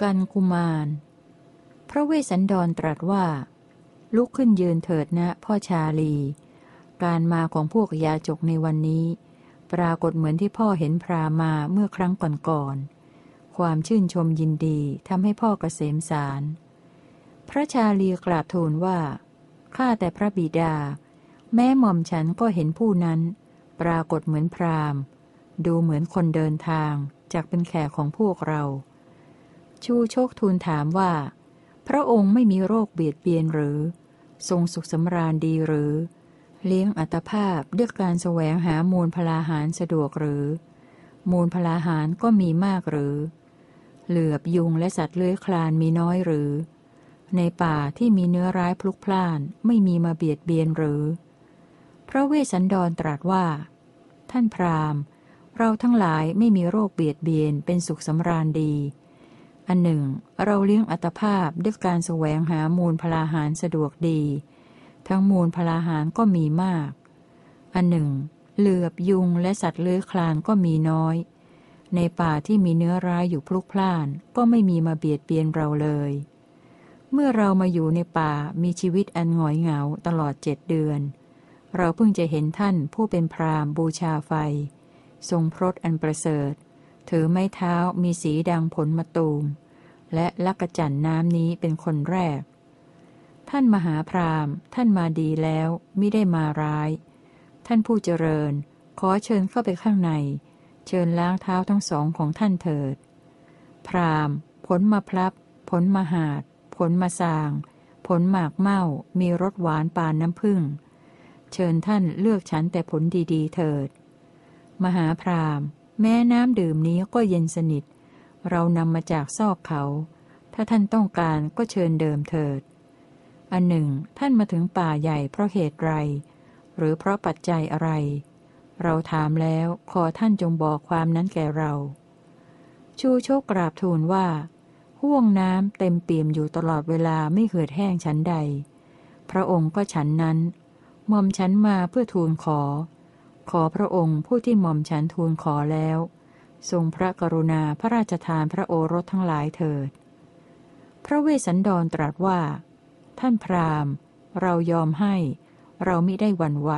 กันกุมาร พระเวสสันดรตรัสว่า ลุกขึ้นยืนเถิดนะพ่อชาลี การมาของพวกยาจกในวันนี้ ปรากฏเหมือนที่พ่อเห็นพรามาเมื่อครั้งก่อนๆความชื่นชมยินดีทำให้พ่อเกษมสาร พระชาลีกราบทูลว่าข้าแต่พระบิดา แม้หม่อมฉันก็เห็นผู้นั้น ปรากฏเหมือนพรามดูเหมือนคนเดินทางจากเป็นแขกของพวกเรา ชูโชคทูลถามว่า พระองค์ไม่มีโรคเบียดเบียนหรือ ทรงสุขสำราญดีหรือ เลี้ยงอัตภาพด้วยการแสวงหามูลพลาหารสะดวกหรือ มูลพลาหารก็มีมากหรือ เหลือบยุงและสัตว์เลื้อยคลานมีน้อยหรือ ในป่าที่มีเนื้อร้ายพลุกพล่านไม่มีมาเบียดเบียนหรือ พระเวสสันดรตรัสว่า ท่านพราหมณ์เราทั้งหลายไม่มีโรคเบียดเบียนเป็นสุขสำราญดี อันหนึ่ง เราเลี้ยงอัตภาพด้วยการแสวงหามูลพลาหารสะดวกดี ทั้งมูลพลาหารก็มีมาก อันหนึ่ง เหลือบยุงและสัตว์เลื้อยคลานก็มีน้อย ในป่าที่มีเนื้อร้ายอยู่พลุกพล่าน ก็ไม่มีมาเบียดเบียนเราเลย เมื่อเรามาอยู่ในป่ามีชีวิตอันหงอยเหงาตลอดเจ็ดเดือน เราเพิ่งจะเห็นท่านผู้เป็นพรามบูชาไฟ ทรงพรตอันประเสริฐ ถือไม้เท้ามีสีดังผลมะตูม และลักกระจันน้ำนี้เป็นคนแรก ท่านมหาพรามท่านมาดีแล้วไม่ได้มาร้าย ท่านผู้เจริญ ขอเชิญเข้าไปข้างใน เชิญล้างเท้าทั้งสองของท่านเถิด พรามผลมาพลับ ผลมาหาด ผลมาสาง ผลหมากเม่า มีรสหวานปานน้ำผึ้งเชิญท่านเลือกฉันแต่ผลดีๆ เถิด มหาพราม แม้น้ำดื่มนี้ก็เย็นสนิท เรานำมาจากซอกเขา ถ้าท่านต้องการก็เชิญเดิมเถิด อันหนึ่ง ท่านมาถึงป่าใหญ่เพราะเหตุไร หรือเพราะปัจจัยอะไร เราถามแล้วขอท่านจงบอกความนั้นแก่เรา ชูโชคกราบทูลว่า ห่วงน้ำเต็มเปี่ยมอยู่ตลอดเวลาไม่เหือดแห้งชั้นใด พระองค์ก็ฉันนั้นมอมฉันมาเพื่อทูลขอ ขอพระองค์ผู้ที่หม่อมฉันทูลขอแล้ว ทรงพระกรุณาพระราชทานพระโอรสทั้งหลายเถิด พระเวสสันดรตรัสว่า ท่านพราหมณ์ เรายอมให้ เรามิได้หวั่นไหว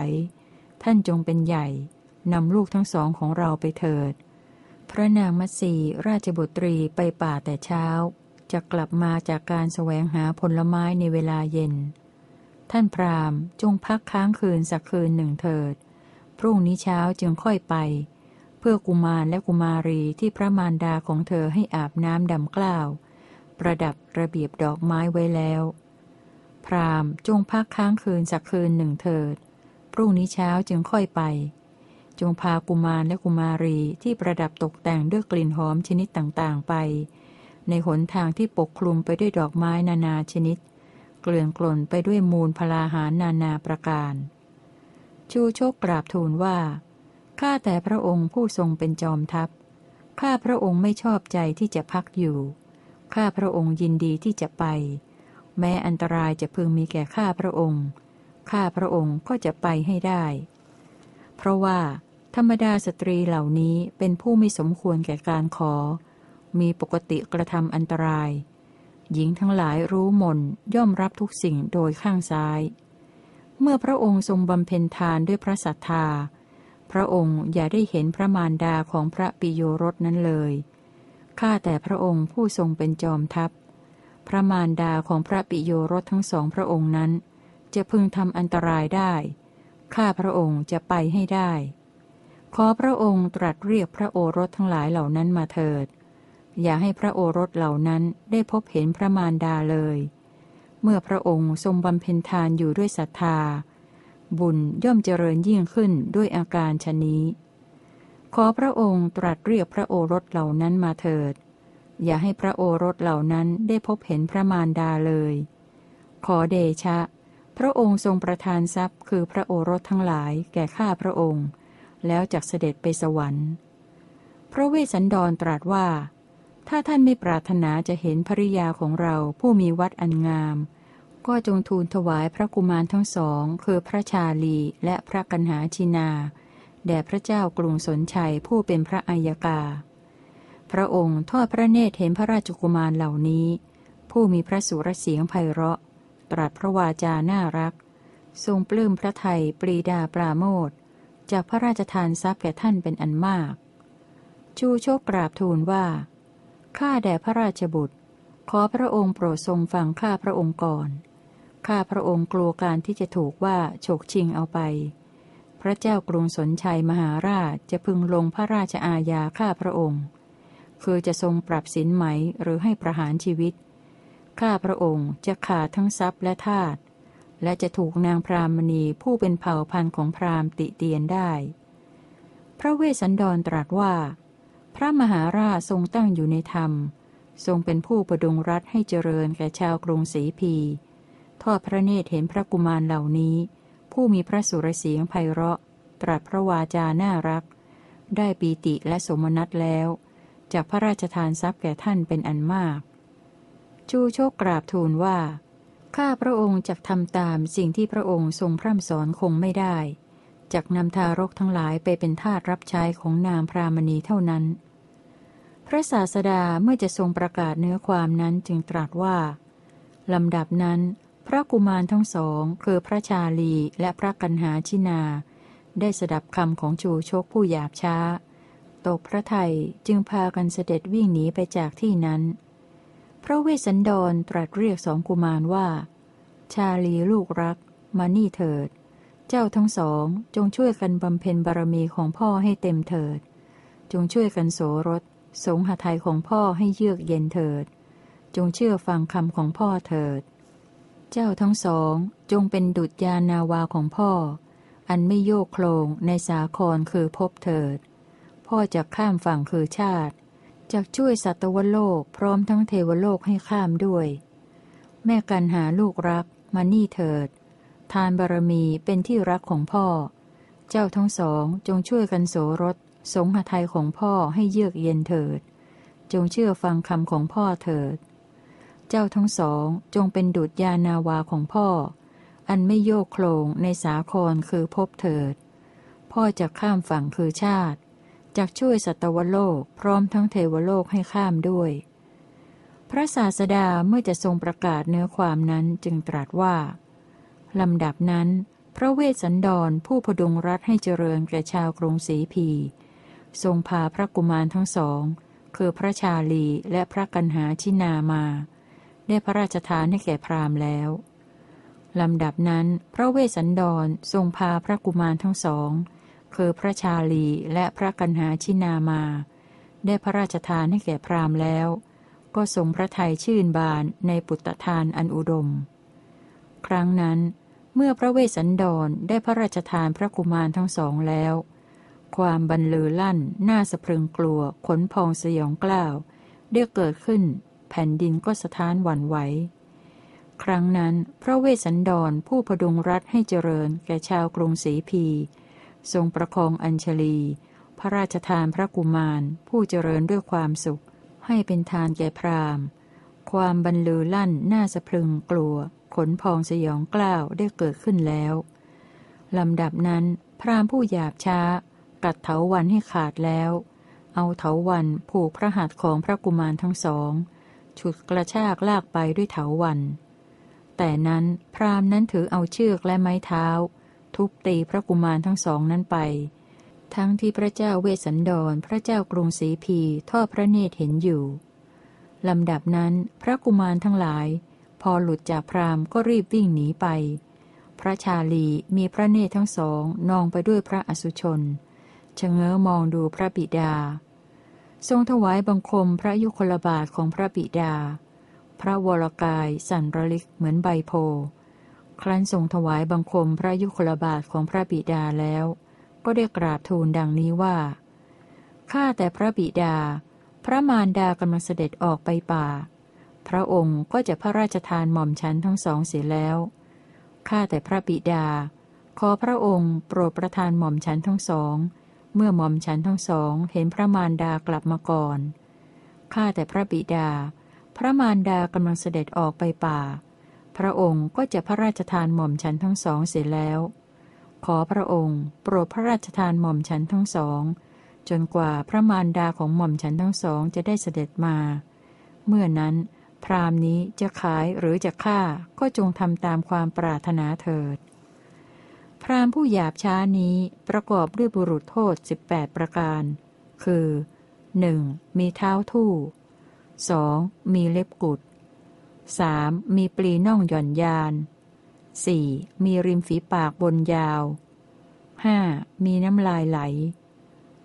ท่านจงเป็นใหญ่นำลูกทั้งสองของเราไปเถิด พระนางมัตสีราชบุตรีไปป่าแต่เช้า จะกลับมาจากการแสวงหาผลไม้ในเวลาเย็น ท่านพราหมณ์จงพักค้างคืนสักคืนหนึ่งเถิด พรุ่งนี้เช้าจึงค่อยไป เพื่อกุมารและกุมารีที่พระมารดาของเธอให้อาบน้ำดำกล้าว ประดับระเบียบดอกไม้ไว้แล้ว พรามจงพักค้างคืนสักคืนหนึ่งเถิด พรุ่งนี้เช้าจึงค่อยไป จงพากุมารและกุมารีที่ประดับตกแต่งด้วยกลิ่นหอมชนิดต่างๆไป ในหนทางที่ปกคลุมไปด้วยดอกไม้นานาชนิด เกลื่อนกล่นไปด้วยมูลพลาหารนานาประการ ชูโชคกราบทูลว่า ข้าแต่พระองค์ผู้ทรงเป็นจอมทัพ ข้าพระองค์ไม่ชอบใจที่จะพักอยู่ ข้าพระองค์ยินดีที่จะไป แม้อันตรายจะพึงมีแก่ข้าพระองค์ ข้าพระองค์ก็จะไปให้ได้ เพราะว่า ธรรมดาสตรีเหล่านี้เป็นผู้ไม่สมควรแก่การขอ มีปกติกระทำอันตราย หญิงทั้งหลายรู้มนย่อมรับทุกสิ่งโดยข้างซ้าย เมื่อพระองค์ทรงบำเพ็ญทานด้วยพระศรัทธา พระองค์อย่าได้เห็นพระมารดาของพระปิโยรสนั้นเลย ข้าแต่พระองค์ผู้ทรงเป็นจอมทัพ พระมารดาของพระปิโยรสทั้งสองพระองค์นั้น จะพึงทำอันตรายได้ ข้าพระองค์จะไปให้ได้ ขอพระองค์ตรัสเรียกพระโอรสทั้งหลายเหล่านั้นมาเถิด อย่าให้พระโอรสเหล่านั้นได้พบเห็นพระมารดาเลย เมื่อพระองค์ทรงบำเพ็ญทานอยู่ด้วยศรัทธา บุญย่อมเจริญยิ่งขึ้นด้วยอาการชนี้ ขอพระองค์ตรัสเรียกพระโอรสเหล่านั้นมาเถิด อย่าให้พระโอรสเหล่านั้นได้พบเห็นพระมารดาเลย ขอเดชะ พระองค์ทรงประทานทรัพย์ คือพระโอรสทั้งหลายแก่ข้าพระองค์ แล้วจักเสด็จไปสวรรค์ พระเวสสันดรตรัสว่า ถ้าท่านไม่ปรารถนาจะเห็นภริยาของเราผู้มีวัดอันงาม ก็จงทูลถวายพระกุมารทั้งสอง คือพระชาลีและพระกันหาชินา แด่พระเจ้ากรุงสนชัยผู้เป็นพระอัยกาพพระองค์ทอดพระเนตรเห็นพระราชกุมารเหล่านี้ ผู้มีพระสุรเสียงไพเราะ ตรัสพระวาจาน่ารัก ทรงปลื้มพระไทยปรีดาปราโมทจากพระราชทานทรัพย์แก่ท่านเป็นอันมาก ชูโชคกราบทูลว่า ข้าแด่พระราชบุตร ขอพระองค์โปรดทรงฟังข้าพระองค์ก่อน ข้าพระองค์กลัวการที่จะถูกว่าฉกชิงเอาไป พระเจ้ากรุงสนชัยมหาราชจะพึงลงพระราชอาญาข้าพระองค์ คือจะทรงปรับสินไหมหรือให้ประหารชีวิต ข้าพระองค์จะขาดทั้งทรัพย์และทาสและจะถูกนางพรามณีผู้เป็นเผ่าพันธุ์ของพราหมณ์ติเตียนได้ พระเวสสันดรตรัสว่า พระมหาราชทรงตั้งอยู่ในธรรม ทรงเป็นผู้ประดุงรัฐให้เจริญแก่ชาวกรุงศรีพี ทอดพระเนตรเห็นพระกุมารเหล่านี้ ผู้มีพระสุรเสียงไพเราะ ตรัสพระวาจาน่ารัก ได้ปีติและสมนัตแล้วจากพระราชทานทรัพย์แก่ท่านเป็นอันมาก ชูโชคกราบทูลว่า ข้าพระองค์จะทำตามสิ่งที่พระองค์ทรงพร่ำสอนคงไม่ได้จกนำทารกทั้งหลายไปเป็นทาสรับใช้ของนางพรามณีเท่านั้น พระศาสดาเมื่อจะทรงประกาศเนื้อความนั้นจึงตรัสว่า ลำดับนั้น พระกุมารทั้งสองคือพระชาลีและพระกันหาชินา ได้สดับคำของจูชกผู้หยาบช้า ตกพระไทยจึงพากันเสด็จวิ่งหนีไปจากที่นั้น พระเวสสันดรตรัสเรียกสองกุมารว่า ชาลีลูกรัก มานี่เถิด เจ้าทั้งสองจงช่วยกันบำเพ็ญบารมีของพ่อให้เต็มเถิด จงช่วยกันโสรส สงหทัยของพ่อให้เยือกเย็นเถิด จงเชื่อฟังคำของพ่อเถิด เจ้าทั้งสองจงเป็นดุจยานาวาของพ่อ อันไม่โยกโคลงในสาครคือพบเถิด พ่อจะข้ามฝั่งคือชาติจักช่วยสัตวโลกพร้อมทั้งเทวโลกให้ข้ามด้วย แม่กันหาลูกรักมานี่เถิด ทานบารมีเป็นที่รักของพ่อ เจ้าทั้งสองจงช่วยกันโสรส สงหทัยของพ่อให้เยือกเย็นเถิด จงเชื่อฟังคำของพ่อเถิด เจ้าทั้งสองจงเป็นดุจยานาวาของพ่อ อันไม่โยกโคลงในสาครคือพบเถิด พ่อจะข้ามฝั่งคือชาติจักช่วยสัตวโลกพร้อมทั้งเทวโลกให้ข้ามด้วย พระศาสดาเมื่อจะทรงประกาศเนื้อความนั้นจึงตรัสว่าลำดับนั้น พระเวสสันดรผู้พดุงรัฐให้เจริญแก่ชาวกรุงศรีพี ทรงพาพระกุมารทั้งสอง คือพระชาลีและพระกันหาชินามา ได้พระราชทานให้แก่พราหมณ์แล้วลำดับนั้นพระเวสสันดรทรงพาพระกุมารทั้งสอง คือพระชาลีและพระกันหาชินามา ได้พระราชทานให้แก่พราหมณ์แล้ว ก็ทรงพระทัยชื่นบานในปุตตทานอันอุดม ครั้งนั้น เมื่อพระเวสสันดรได้พระราชทานพระกุมารทั้งสองแล้ว ความบันลือลั่น น่าสะพรึงกลัว ขนพองสยองกล้าวได้เกิดขึ้น แผ่นดินก็สะท้านหวั่นไหว ครั้งนั้นพระเวสสันดรผู้พดุงรัฐให้เจริญแก่ชาวกรุงศรีพี ทรงประคองอัญชลี พระราชทานพระกุมาร ผู้เจริญด้วยความสุข ให้เป็นทานแก่พราหมณ์ ความบรรลือลั่น น่าสะพรึงกลัว ขนพองสยองกล้าวได้เกิดขึ้นแล้วลำดับนั้น พราหมณ์ผู้หยาบช้า กัดเถาวันให้ขาดแล้ว เอาเถาวันผูกพระหัตถ์ของพระกุมารทั้งสอง ฉุดกระชากลากไปด้วยเถาวัน แต่นั้นพราหมณ์นั้นถือเอาเชือกและไม้เท้า ทุบตีพระกุมารทั้งสองนั้นไป ทั้งที่พระเจ้าเวสสันดรพระเจ้ากรุงศรีพีทอดพระเนตรเห็นอยู่ลำดับนั้นพระกุมารทั้งหลาย พอหลุดจากพราหมณ์ก็รีบวิ่งหนีไป พระชาลีมีพระเนตรทั้งสองนองไปด้วยพระอสุชน ชะเง้อมองดูพระบิดา ทรงถวายบังคมพระยุคลบาทของพระบิดา พระวรกายสั่นระลิกเหมือนใบโพ ครั้นทรงถวายบังคมพระยุคลบาทของพระบิดาแล้ว ก็ได้กราบทูลดังนี้ว่า ข้าแต่พระบิดา พระมารดากำลังเสด็จออกไปป่า พระองค์ก็จะพระราชทานหม่อมฉันทั้งสองเสียแล้ว ข้าแต่พระบิดา ขอพระองค์โปรดประทานหม่อมฉันทั้งสอง เมื่อหม่อมฉันทั้งสองเห็นพระมารดากลับมาก่อน ข้าแต่พระบิดา พระมารดากำลังเสด็จออกไปป่า พระองค์ก็จะพระราชทานหม่อมฉันทั้งสองเสร็จแล้ว ขอพระองค์โปรดพระราชทานหม่อมฉันทั้งสอง จนกว่าพระมารดาของหม่อมฉันทั้งสองจะได้เสด็จมา เมื่อนั้นพรามนี้จะขายหรือจะฆ่าก็จงทำตามความปรารถนาเถิด พรามผู้หยาบช้านี้ประกอบด้วยบุรุษโทษ 18 ประการ คือ 1. มีเท้าทู่ 2. มีเล็บกุด 3. มีปลีน่องหย่อนยาน 4. มีริมฝีปากบนยาว 5. มีน้ำลายไหล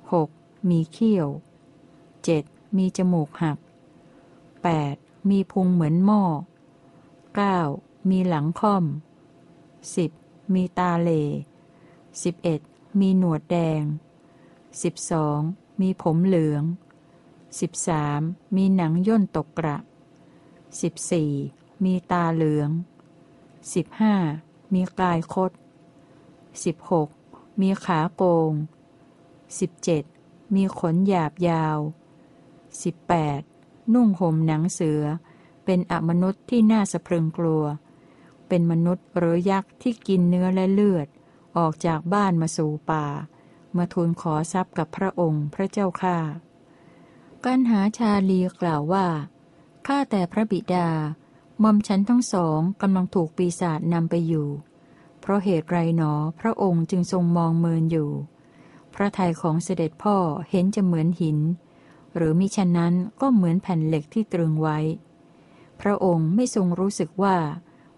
6. มีเขี้ยว 7. มีจมูกหัก 8. มีพุงเหมือนหม้อ 9. มีหลังค่อม 10. มีตาเหล่ 11. มีหนวดแดง 12. มีผมเหลือง 13. มีหนังย่นตกกระ 14. มีตาเหลือง 15. มีกายคด 16. มีขาโกง 17. มีขนหยาบยาว 18. นุ่งห่มหนังเสือ เป็นอมนุษย์ที่น่าสะพรึงกลัว เป็นมนุษย์หรือยักษ์ที่กินเนื้อและเลือด ออกจากบ้านมาสู่ป่า มาทูลขอทรัพย์กับพระองค์พระเจ้าข้ากันหาชาลีกล่าวว่า ข้าแต่พระบิดา มอมฉันทั้งสองกำลังถูกปีศาจนำไปอยู่ เพราะเหตุไรหนอพระองค์จึงทรงมองเมินอยู่ พระทัยของเสด็จพ่อเห็นจะเหมือนหิน หรือมิฉะนั้นก็เหมือนแผ่นเหล็กที่ตรึงไว้ พระองค์ไม่ทรงรู้สึกว่า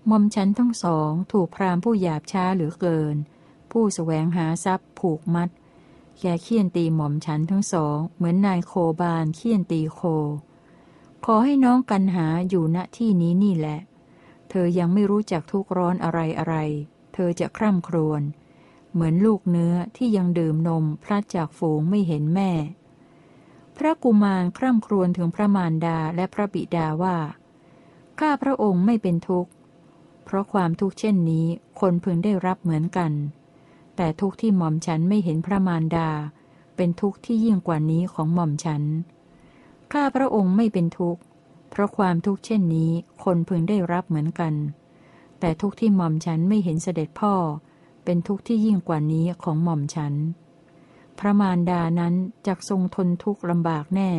มอมฉันทั้งสองถูกพรามผู้หยาบช้าหรือเกิน ผู้สแสวงหาทรัพย์ผูกมัด แกเคี่ยนตีหม่อมฉันทั้งสอง เหมือนนายโคบานเคี่ยนตีโค ขอให้น้องกันหาอยู่ณที่นี้นี่แหละ เธอยังไม่รู้จักทุกร้อนอะไรอะไร เธอจะคร่ำครวญเหมือนลูกเนื้อที่ยังดื่มนมพลัดจากฝูงไม่เห็นแม่ พระกุมารคร่ำครวญถึงพระมารดาและพระบิดาว่า ข้าพระองค์ไม่เป็นทุกข์ เพราะความทุกข์เช่นนี้คนพึงได้รับเหมือนกัน แต่ทุกข์ที่หม่อมฉันไม่เห็นพระมารดา เป็นทุกข์ที่ยิ่งกว่านี้ของหม่อมฉัน ข้าพระองค์ไม่เป็นทุกข์ เพราะความทุกข์เช่นนี้คนพึงได้รับเหมือนกัน แต่ทุกข์ที่หม่อมฉันไม่เห็นเสด็จพ่อ เป็นทุกข์ที่ยิ่งกว่านี้ของหม่อมฉัน พระมารดานั้นจักทรงทนทุกข์ลำบากแน่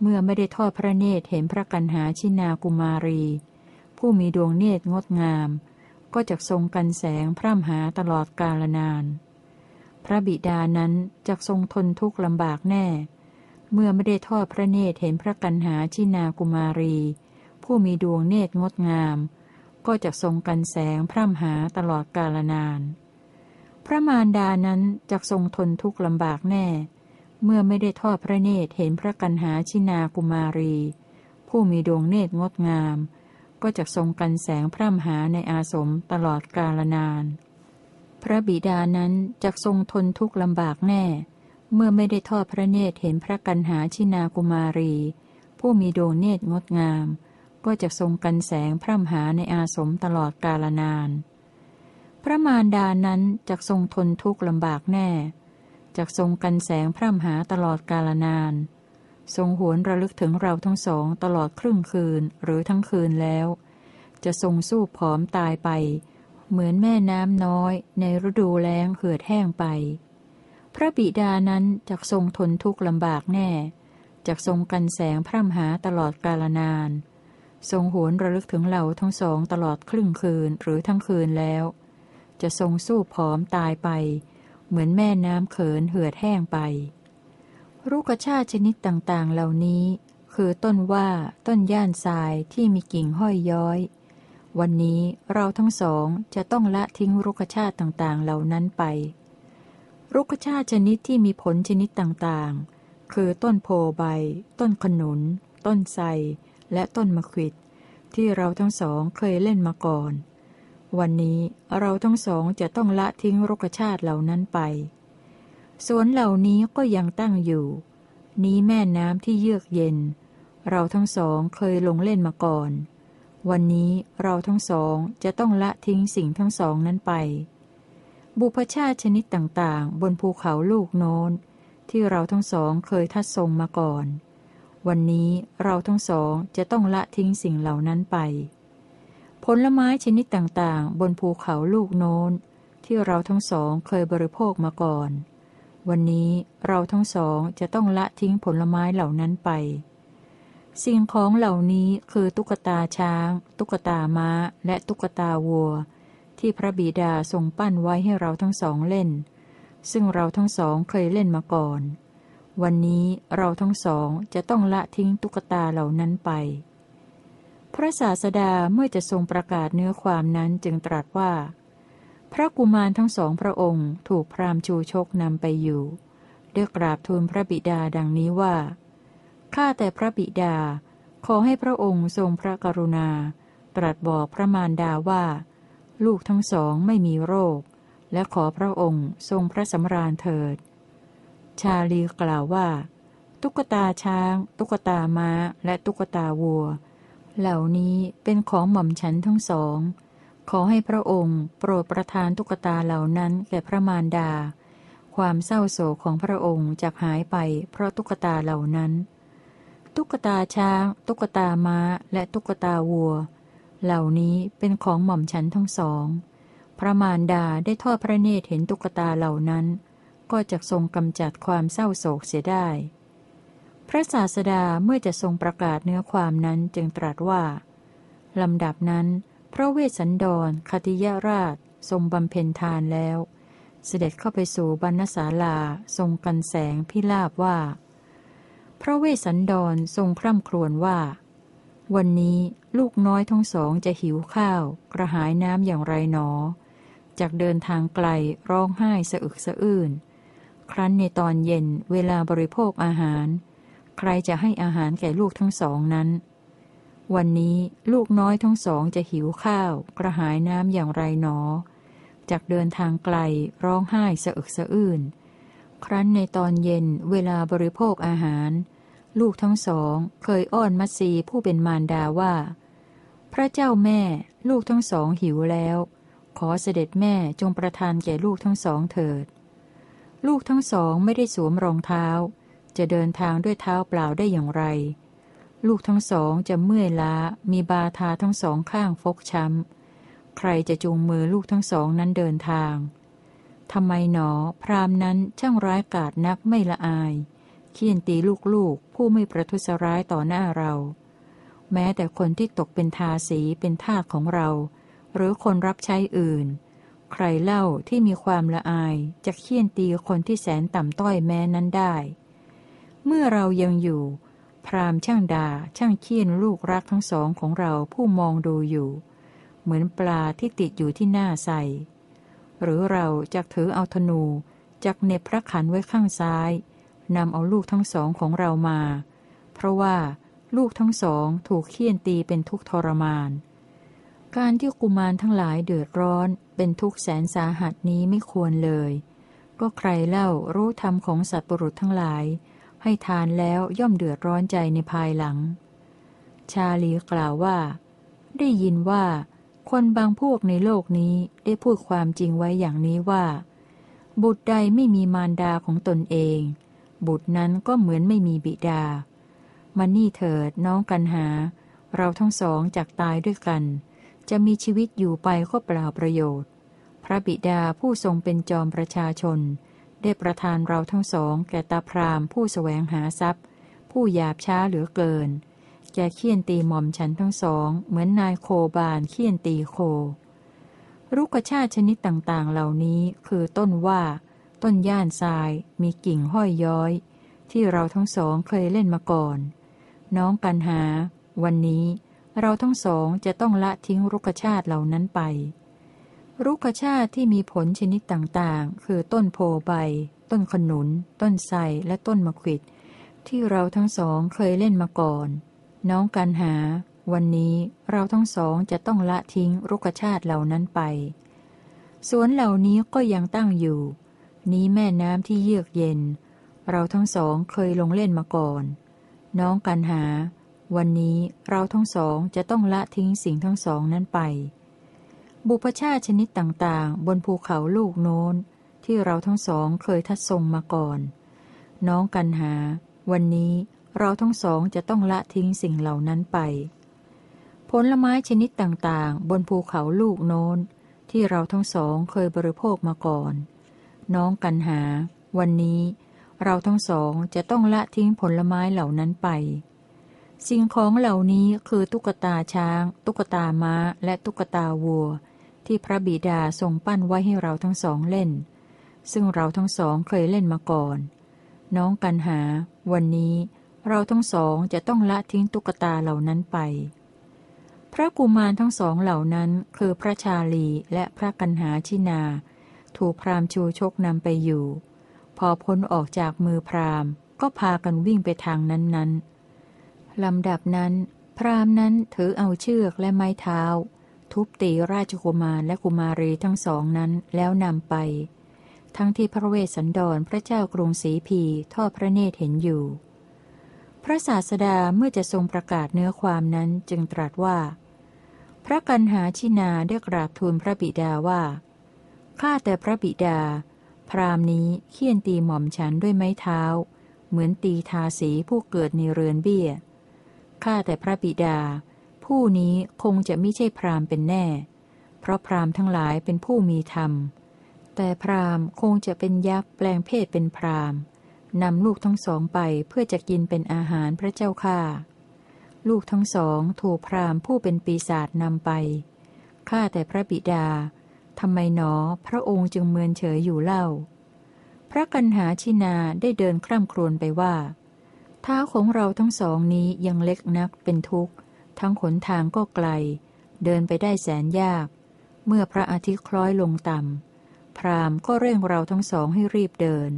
เมื่อไม่ได้ทอดพระเนตรเห็นพระกันหาชินากุมารี ผู้มีดวงเนตรงดงาม ก็จะทรงกันแสงพร่ำหาตลอดกาลนาน พระบิดานั้นจะทรงทนทุกข์ลำบากแน่ เมื่อไม่ได้ทอดพระเนตรเห็นพระกันหาชินากุมารี ผู้มีดวงเนตรงดงาม ก็จะทรงกันแสงพร่ำหาตลอดกาลนาน พระมารดานั้นจะทรงทนทุกข์ลำบากแน่ เมื่อไม่ได้ทอดพระเนตรเห็นพระกันหาชินากุมารี ผู้มีดวงเนตรงดงาม ก็จะทรงกันแสงพร่ำหาในอาสมตลอดกาลนาน พระบิดานั้นจะทรงทนทุกข์ลำบากแน่ เมื่อไม่ได้ทอดพระเนตรเห็นพระกันหาชินากุมารี ผู้มีดวงเนตรงดงาม ก็จะทรงกันแสงพร่ำหาในอาสมตลอดกาลนาน พระมารดานั้นจะทรงทนทุกข์ลำบากแน่จะทรงกันแสงพร่ำหาตลอดกาลนาน ทรงหวนระลึกถึงเราทั้งสองตลอดครึ่งคืนหรือทั้งคืนแล้ว จะทรงสู้ผอมตายไป เหมือนแม่น้ำน้อยในฤดูแล้งเหือดแห้งไป พระบิดานั้นจะทรงทนทุกข์ลำบากแน่จะทรงกันแสงพร่ำหาตลอดกาลนาน ทรงหวนระลึกถึงเราทั้งสองตลอดครึ่งคืนหรือทั้งคืนแล้ว จะทรงสู้ผอมตายไป เหมือนแม่น้ำเขินเหือดแห้งไป รุกชาติชนิดต่างๆ เหล่านี้ คือต้นว่าต้นย่านทรายที่มีกิ่งห้อยย้อย วันนี้เราทั้งสองจะต้องละทิ้งรุกชาติต่างๆ เหล่านั้นไป รุกชาติชนิดที่มีผลชนิดต่างๆ คือต้นโพใบ ต้นขนุน ต้นไทรและต้นมะขิด ที่เราทั้งสองเคยเล่นมาก่อน วันนี้เราทั้งสองจะต้องละทิ้งรุกชาติเหล่านั้นไป สวนเหล่านี้ก็ยังตั้งอยู่ นี้แม่น้ำที่เยือกเย็น เราทั้งสองเคยลงเล่นมาก่อน วันนี้เราทั้งสองจะต้องละทิ้งสิ่งทั้งสองนั้นไป บุพชาติชนิดต่างๆ บนภูเขาลูกโน้น ที่เราทั้งสองเคยทัดทรงมาก่อน วันนี้เราทั้งสองจะต้องละทิ้งสิ่งเหล่านั้นไป ผลไม้ชนิดต่างๆ บนภูเขาลูกโน้น ที่เราทั้งสองเคยบริโภคมาก่อน วันนี้เราทั้งสองจะต้องละทิ้งผลไม้เหล่านั้นไป สิ่งของเหล่านี้คือตุ๊กตาช้าง ตุ๊กตาม้า และตุ๊กตาวัว ที่พระบิดาทรงปั้นไว้ให้เราทั้งสองเล่น ซึ่งเราทั้งสองเคยเล่นมาก่อน วันนี้เราทั้งสองจะต้องละทิ้งตุ๊กตาเหล่านั้นไป พระศาสดาเมื่อจะทรงประกาศเนื้อความนั้นจึงตรัสว่า พระกุมารทั้งสองพระองค์ถูกพราหมณ์ชูชกนำไปอยู่เรียกราบทูลพระบิดาดังนี้ว่า ข้าแต่พระบิดา ขอให้พระองค์ทรงพระกรุณา ตรัสบอกพระมารดาว่า ลูกทั้งสองไม่มีโรค และขอพระองค์ทรงพระสำราญเถิด ชาลีกล่าวว่า ตุ๊กตาช้าง ตุ๊กตาม้า และตุ๊กตาวัว เหล่านี้เป็นของหม่อมฉันทั้งสอง ขอให้พระองค์ โปรดประทานตุ๊กตาเหล่านั้นแก่พระมารดา ความเศร้าโศกของพระองค์จะหายไปเพราะตุ๊กตาเหล่านั้น ตุ๊กตาช้าง ตุ๊กตาม้า และตุ๊กตาวัว เหล่านี้เป็นของหม่อมฉันทั้งสอง พระมารดาได้ทอดพระเนตรเห็นตุ๊กตาเหล่านั้น ก็จะทรงกำจัดความเศร้าโศกเสียได้ พระศาสดาเมื่อจะทรงประกาศเนื้อความนั้นจึงตรัสว่าลำดับนั้น พระเวสสันดรคติยราช ทรงบำเพ็ญทานแล้ว เสด็จเข้าไปสู่บรรณศาลาทรงกันแสงพิลาบว่า พระเวสสันดรทรงคร่ำครวญว่า วันนี้ลูกน้อยทั้งสองจะหิวข้าว กระหายน้ำอย่างไรหนอ จากเดินทางไกลร้องไห้สะอึกสะอื้นครั้นในตอนเย็นเวลาบริโภคอาหาร ใครจะให้อาหารแก่ลูกทั้งสองนั้น วันนี้ลูกน้อยทั้งสองจะหิวข้าว กระหายน้ำอย่างไรหนอ จากเดินทางไกลร้องไห้สะอึกสะอื้น ครั้นในตอนเย็นเวลาบริโภคอาหาร ลูกทั้งสองเคยอ้อนมัสีผู้เป็นมารดาว่า พระเจ้าแม่ลูกทั้งสองหิวแล้ว ขอเสด็จแม่จงประทานแก่ลูกทั้งสองเถิด ลูกทั้งสองไม่ได้สวมรองเท้า จะเดินทางด้วยเท้าเปล่าได้อย่างไร ลูกทั้งสองจะเมื่อยล้า มีบาทาทั้งสองข้างฟกช้ำ ใครจะจูงมือลูกทั้งสองนั้นเดินทาง ทำไมหนอ พรามนั้นช่างร้ายกาจนักไม่ละอาย เคี่ยนตีลูกๆ ผู้ไม่ประทุษร้ายต่อหน้าเรา แม้แต่คนที่ตกเป็นทาสีเป็นทาสของเรา หรือคนรับใช้อื่น ใครเล่าที่มีความละอายจะเคี่ยนตีคนที่แสนต่ำต้อยแม้นั้นได้ เมื่อเรายังอยู่ พรามช่างดาช่างเคี่ยนลูกรักทั้งสองของเราผู้มองดูอยู่ เหมือนปลาที่ติดอยู่ที่หน้าใสหรือเราจะถือเอาธนูจักเน็บพระขันไว้ข้างซ้ายนำเอาลูกทั้งสองของเรามา เพราะว่าลูกทั้งสองถูกเคี่ยนตีเป็นทุกข์ทรมาน การที่กุมารทั้งหลายเดือดร้อนเป็นทุกแสนสาหัสนี้ไม่ควรเลย ก็ใครเล่ารู้ธรรมของสัตว์ปรุษทั้งหลาย ให้ทานแล้วย่อมเดือดร้อนใจในภายหลัง ชาลีกล่าวว่า ได้ยินว่า คนบางพวกในโลกนี้ได้พูดความจริงไว้อย่างนี้ว่า บุตรใดไม่มีมารดาของตนเอง บุตรนั้นก็เหมือนไม่มีบิดามานี่เถิดน้องกันหา เราทั้งสองจากตายด้วยกัน จะมีชีวิตอยู่ไปก็เปล่าประโยชน์ พระบิดาผู้ทรงเป็นจอมประชาชน ได้ประทานเราทั้งสองแก่ตาพรามผู้สแสวงหาทรัพย์ ผู้หยาบช้าเหลือเกินแกเคี่ยนตีหม่อมฉันทั้งสอง เหมือนนายโคบานเคี่ยนตีโค รุกชาติชนิดต่างๆ เหล่านี้คือต้นว่า ต้นย่านทรายมีกิ่งห้อยย้อย ที่เราทั้งสองเคยเล่นมาก่อน น้องกันหา วันนี้ เราทั้งสองจะต้องละทิ้งรุกชาติเหล่านั้นไป รุกชาติที่มีผลชนิดต่างๆ คือต้นโพใบ ต้นขนุน ต้นไทรและต้นมะขิด ที่เราทั้งสองเคยเล่นมาก่อน น้องกันหา วันนี้เราทั้งสองจะต้องละทิ้งรุกชาติเหล่านั้นไป สวนเหล่านี้ก็ยังตั้งอยู่ นี้แม่น้ำที่เยือกเย็น เราทั้งสองเคยลงเล่นมาก่อน น้องกันหา วันนี้เราทั้งสองจะต้องละทิ้งสิ่งทั้งสองนั้นไป บุพชาติชนิดต่างๆ บนภูเขาลูกโน้น ที่เราทั้งสองเคยทัดทรงมาก่อน น้องกันหา วันนี้เราทั้งสองจะต้องละทิ้งสิ่งเหล่านั้นไป ผลไม้ชนิดต่างๆ บนภูเขาลูกโน้น ที่เราทั้งสองเคยบริโภคมาก่อน น้องกันหา วันนี้เราทั้งสองจะต้องละทิ้งผลไม้เหล่านั้นไป สิ่งของเหล่านี้คือตุ๊กตาช้าง ตุ๊กตาม้า และตุ๊กตาวัว ที่พระบิดาทรงปั้นไว้ให้เราทั้งสองเล่น ซึ่งเราทั้งสองเคยเล่นมาก่อน น้องกันหา วันนี้เราทั้งสองจะต้องละทิ้งตุ๊กตาเหล่านั้นไป พระกุมารทั้งสองเหล่านั้นคือพระชาลีและพระกันหาชินา ถูกพรามชูชกนำไปอยู่ พอพ้นออกจากมือพรามก็พากันวิ่งไปทางนั้นๆลำดับนั้น พรามนั้นถือเอาเชือกและไม้เท้า ทุบตีราชกุมารและกุมารีทั้งสองนั้นแล้วนำไป ทั้งที่พระเวสสันดรพระเจ้ากรุงสีพีทอดพระเนตรเห็นอยู่ พระศาสดาเมื่อจะทรงประกาศเนื้อความนั้นจึงตรัสว่า พระกัณหาชินาได้กราบทูลพระบิดาว่าข้าแต่พระบิดา พราหมณ์นี้เฆี่ยนตีหม่อมฉันด้วยไม้เท้า เหมือนตีทาสีผู้เกิดในเรือนเบี้ยข้าแต่พระบิดา ผู้นี้คงจะไม่ใช่พรามเป็นแน่ เพราะพรามทั้งหลายเป็นผู้มีธรรม แต่พรามคงจะเป็นยักษ์แปลงเพศเป็นพรามนำลูกทั้งสองไปเพื่อจะกินเป็นอาหารพระเจ้าค่า ลูกทั้งสองถูกพรามผู้เป็นปีศาจนำไป ข้าแต่พระบิดา ทำไมหนอพระองค์จึงเมือนเฉยอยู่เล่า พระกันหาชินาได้เดินคร่ำครวญไปว่า เท้าของเราทั้งสองนี้ยังเล็กนักเป็นทุกข์ ทั้งขนทางก็ไกล เดินไปได้แสนยาก เมื่อพระอาทิตย์คล้อยลงต่ำ พรามก็เร่งเราทั้งสองให้รีบเดิน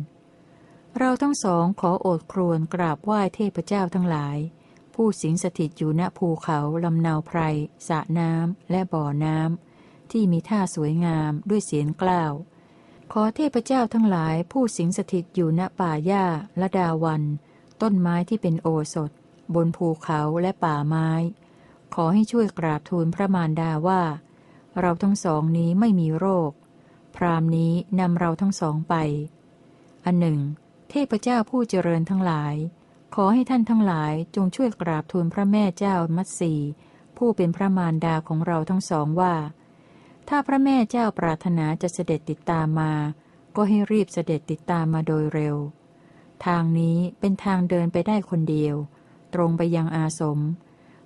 เราทั้งสองขอโอดครวนกราบไหว้เทพเจ้าทั้งหลาย ผู้สิงสถิตอยู่ณภูเขาลำนาวไพรสระน้ำและบ่อน้ำที่มีท่าสวยงามด้วยเสียงกล้าว ขอเทพเจ้าทั้งหลายผู้สิงสถิตอยู่ณป่าหญ้าละดาวัน ต้นไม้ที่เป็นโอสถบนภูเขาและป่าไม้ ขอให้ช่วยกราบทูลพระมารดาว่า เราทั้งสองนี้ไม่มีโรค พรามนี้นำเราทั้งสองไป อันหนึ่ง เทพเจ้าผู้เจริญทั้งหลาย ขอให้ท่านทั้งหลายจงช่วยกราบทูลพระแม่เจ้ามัตสีผู้เป็นพระมารดาของเราทั้งสองว่า ถ้าพระแม่เจ้าปรารถนาจะเสด็จติดตามมา ก็ให้รีบเสด็จติดตามมาโดยเร็ว ทางนี้เป็นทางเดินไปได้คนเดียว ตรงไปยังอาสม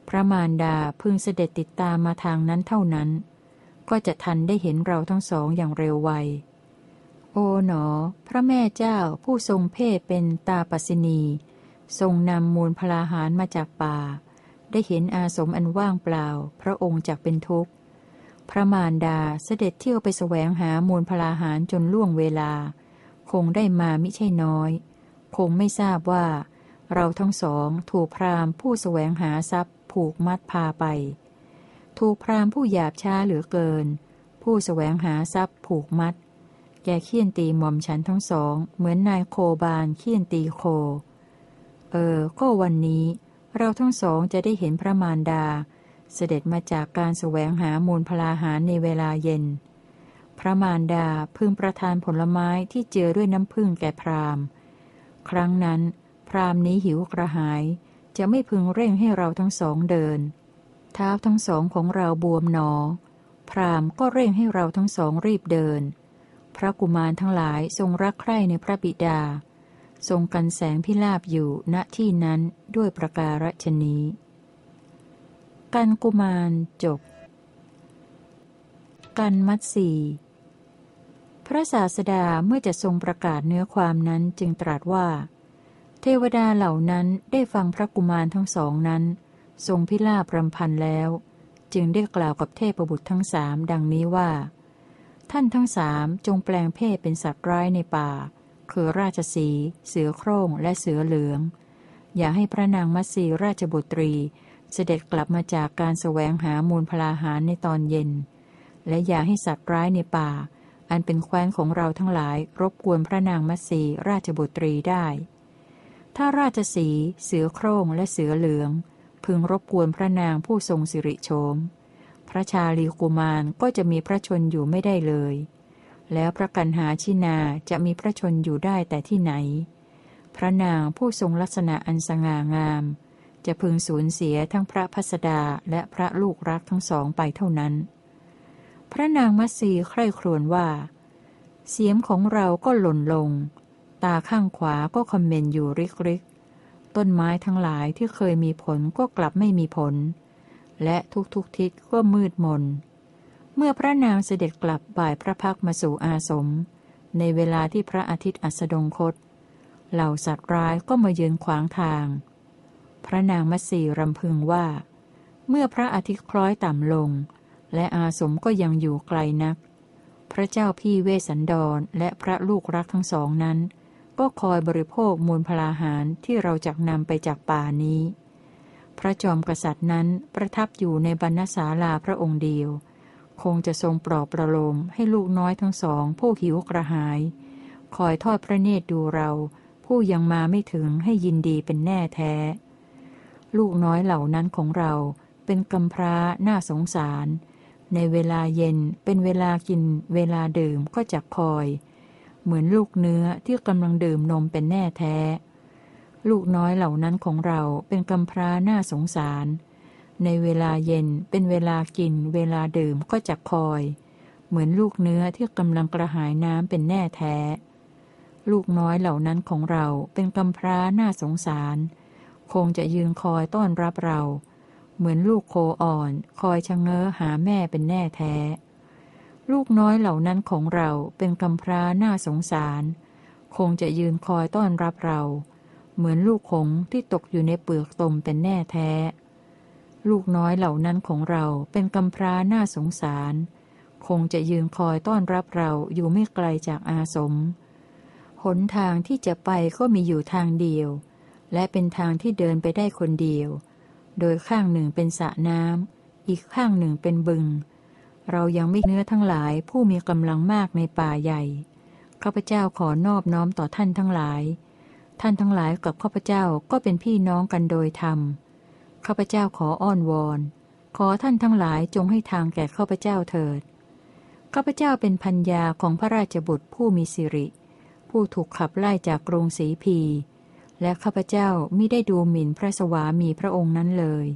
พระมารดาพึงเสด็จติดตามมาทางนั้นเท่านั้น ก็จะทันได้เห็นเราทั้งสองอย่างเร็วไว โอ๋หนอ พระแม่เจ้าผู้ทรงเพศเป็นตาปัสินี ทรงนำมูลพลาหารมาจากป่า ได้เห็นอาสมอันว่างเปล่า พระองค์จักเป็นทุกข์ พระมารดาเสด็จเที่ยวไปแสวงหามูลพลาหารจนล่วงเวลา คงได้มามิใช่น้อย คงไม่ทราบว่าเราทั้งสองถูกพรามผู้แสวงหาทรัพย์ ผูกมัดพาไป ถูกพรามผู้หยาบช้าเหลือเกิน ผู้แสวงหาทรัพย์ผูกมัด แกเคี่ยนตีหม่อมฉันทั้งสอง เหมือนนายโคบานเคี่ยนตีโค เออ ก็วันนี้ เราทั้งสองจะได้เห็นพระมารดา เสด็จมาจากการแสวงหามูลพลาหารในเวลาเย็น พระมารดาพึงประทานผลไม้ที่เจือด้วยน้ำผึ้งแก่พรามครั้งนั้น พรามนี้หิวกระหาย จะไม่พึงเร่งให้เราทั้งสองเดิน เท้าทั้งสองของเราบวมหนอ พรามก็เร่งให้เราทั้งสองรีบเดิน พระกุมารทั้งหลายทรงรักใคร่ในพระบิดา ทรงกันแสงพิลาบอยู่ณที่นั้นด้วยประการฉนี้ กันกุมารจบ กันมัตสีพระศาสดาเมื่อจะทรงประกาศเนื้อความนั้นจึงตรัสว่า ทวดาเหล่านั้นได้ฟังพระกุมารทั้งสองนั้น ทรงพิลาบรำพันแล้ว จึงได้กล่าวกับเทพบุตรทั้งสามดังนี้ว่า ท่านทั้งสามจงแปลงเพศเป็นสัตว์ร้ายในป่า คือราชสี เสือโคร่งและเสือเหลือง อย่าให้พระนางมัตสีราชบุตรี เสด็จกลับมาจากการแสวงหามูลพลาหารในตอนเย็น และอย่าให้สัตว์ร้ายในป่า อันเป็นแคว้นของเราทั้งหลายรบกวนพระนางมัตสีราชบุตรีได้ ถ้าราชสีเสือโคร่งและเสือเหลือง พึงรบกวนพระนางผู้ทรงสิริโฉม พระชาลีกุมารก็จะมีพระชนอยู่ไม่ได้เลย แล้วพระกันหาชินาจะมีพระชนอยู่ได้แต่ที่ไหน พระนางผู้ทรงลักษณะอันสง่างาม จะพึงสูญเสียทั้งพระพัสดาและพระลูกรักทั้งสองไปเท่านั้น พระนางมัสีใคร่ครวญว่า เสียมของเราก็หล่นลง ตาข้างขวาก็คอมเมนต์อยู่ริกริกต้นไม้ทั้งหลายที่เคยมีผลก็กลับไม่มีผล และทุกๆททิศก็มืดมน เมื่อพระนางเสด็จกลับบ่ายพระพักมาสู่อาสม ในเวลาที่พระอาทิตย์อัสดงคต เหล่าสัตว์ร้ายก็มายืนขวางทาง พระนางมัสีรำพึงว่า เมื่อพระอาทิตย์คล้อยต่ำลง และอาสมก็ยังอยู่ไกลนัก พระเจ้าพี่เวสันดรและพระลูกรักทั้งสองนั้น ก็คอยบริโภคมูลพลาหารที่เราจักนำไปจากป่านี้ พระจอมกษัตริย์นั้นประทับอยู่ในบรรณศาลาพระองค์เดียว คงจะทรงปลอบประโลมให้ลูกน้อยทั้งสอง ผู้หิวกระหาย คอยทอดพระเนตรดูเรา ผู้ยังมาไม่ถึงให้ยินดีเป็นแน่แท้ ลูกน้อยเหล่านั้นของเราเป็นกำพร้าน่าสงสาร ในเวลาเย็นเป็นเวลากิน เวลาดื่มก็จักคอย เหมือนลูกเนื้อที่กำลังดื่มนมเป็นแน่แท้ ลูกน้อยเหล่านั้นของเราเป็นกำพร้าน้าสงสาร ในเวลาเย็นเป็นเวลากิน เวลาดื่มก็จะคอย เหมือนลูกเนื้อที่กำลังกระหายน้ำเป็นแน่แท้ ลูกน้อยเหล่านั้นของเราเป็นกำพร้าน้าสงสาร คงจะยืนคอยต้อนรับเรา เหมือนลูกโคอ่อน คอยชะเง้อหาแม่เป็นแน่แท้ ลูกน้อยเหล่านั้นของเราเป็นกำพร้าน้าสงสาร คงจะยืนคอยต้อนรับเรา เหมือนลูกหงที่ตกอยู่ในเปลือกตมเป็นแน่แท้ ลูกน้อยเหล่านั้นของเราเป็นกำพร้าน้าสงสาร คงจะยืนคอยต้อนรับเราอยู่ไม่ไกลจากอาสม หนทางที่จะไปก็มีอยู่ทางเดียว และเป็นทางที่เดินไปได้คนเดียว โดยข้างหนึ่งเป็นสระน้ำอีกข้างหนึ่งเป็นบึง เรายังไม่เนื้อทั้งหลายผู้มีกำลังมากในป่าใหญ่ข้าพเจ้าขอนอบน้อมต่อท่านทั้งหลาย ท่านทั้งหลายกับข้าพเจ้าก็เป็นพี่น้องกันโดยธรรมข้าพเจ้าขออ้อนวอน ขอท่านทั้งหลายจงให้ทางแก่ข้าพเจ้าเถิดข้าพเจ้าเป็นพัญญาของพระราชบุตรผู้มีสิริ ผู้ถูกขับไล่จากกรุงศรีพี และข้าพเจ้ามิได้ดูหมิ่นพระสวามีพระองค์นั้นเลย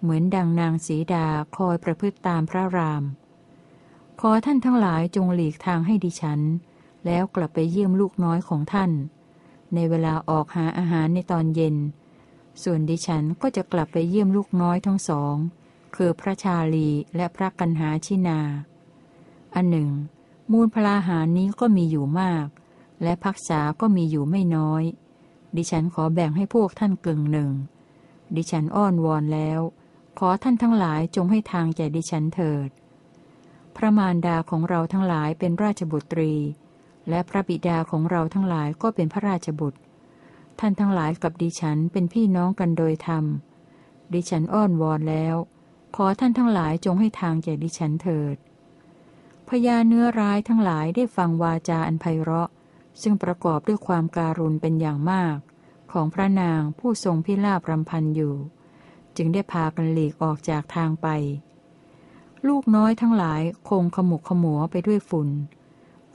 เหมือนดังนางสีดาคอยประพฤติตามพระราม ขอท่านทั้งหลายจงหลีกทางให้ดิฉัน แล้วกลับไปเยี่ยมลูกน้อยของท่าน ในเวลาออกหาอาหารในตอนเย็น ส่วนดิฉันก็จะกลับไปเยี่ยมลูกน้อยทั้งสอง คือพระชาลีและพระกันหาชินา อันหนึ่ง มูลพลาหารนี้ก็มีอยู่มาก และพักษาก็มีอยู่ไม่น้อย ดิฉันขอแบ่งให้พวกท่านกึ่งหนึ่งดิฉันอ้อนวอนแล้ว ขอท่านทั้งหลายจงให้ทางแก่ดิฉันเถิด พระมารดาของเราทั้งหลายเป็นราชบุตรี และพระบิดาของเราทั้งหลายก็เป็นพระราชบุตร ท่านทั้งหลายกับดิฉันเป็นพี่น้องกันโดยธรรม ดิฉันอ้อนวอนแล้ว ขอท่านทั้งหลายจงให้ทางแก่ดิฉันเถิด พญาเนื้อร้ายทั้งหลายได้ฟังวาจาอันไพเราะ ซึ่งประกอบด้วยความการุณเป็นอย่างมาก ของพระนางผู้ทรงพิลาบรำพันอยู่ จึงได้พากันหลีกออกจากทางไป ลูกน้อยทั้งหลายคงขมุกขมัวไปด้วยฝุ่น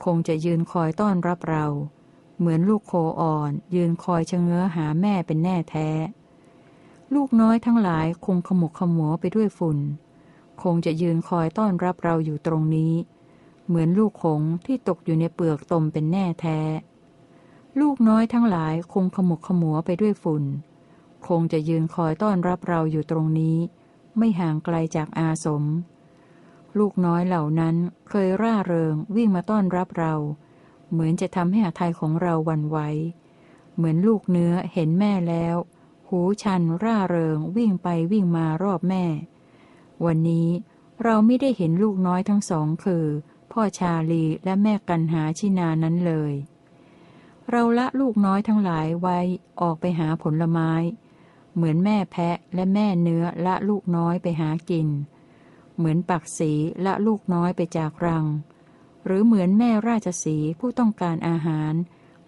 คงจะยืนคอยต้อนรับเรา เหมือนลูกโคอ่อน ยืนคอยชะเง้อหาแม่เป็นแน่แท้ ลูกน้อยทั้งหลายคงขมุกขมัวไปด้วยฝุ่น คงจะยืนคอยต้อนรับเราอยู่ตรงนี้ เหมือนลูกหงที่ตกอยู่ในเปลือกตมเป็นแน่แท้ ลูกน้อยทั้งหลายคงขมุกขมัวไปด้วยฝุ่น คงจะยืนคอยต้อนรับเราอยู่ตรงนี้ ไม่ห่างไกลจากอาสม ลูกน้อยเหล่านั้นเคยร่าเริงวิ่งมาต้อนรับเรา เหมือนจะทำให้อาทัยของเราวันไหว เหมือนลูกเนื้อเห็นแม่แล้ว หูชันร่าเริงวิ่งไปวิ่งมารอบแม่ วันนี้เราไม่ได้เห็นลูกน้อยทั้งสองคือ พ่อชาลีและแม่กันหาชินานั้นเลยเราละลูกน้อยทั้งหลายไว้ออกไปหาผลไม้ เหมือนแม่แพะและแม่เนื้อละลูกน้อยไปหากิน เหมือนปักสีละลูกน้อยไปจากรัง หรือเหมือนแม่ราชสีผู้ต้องการอาหาร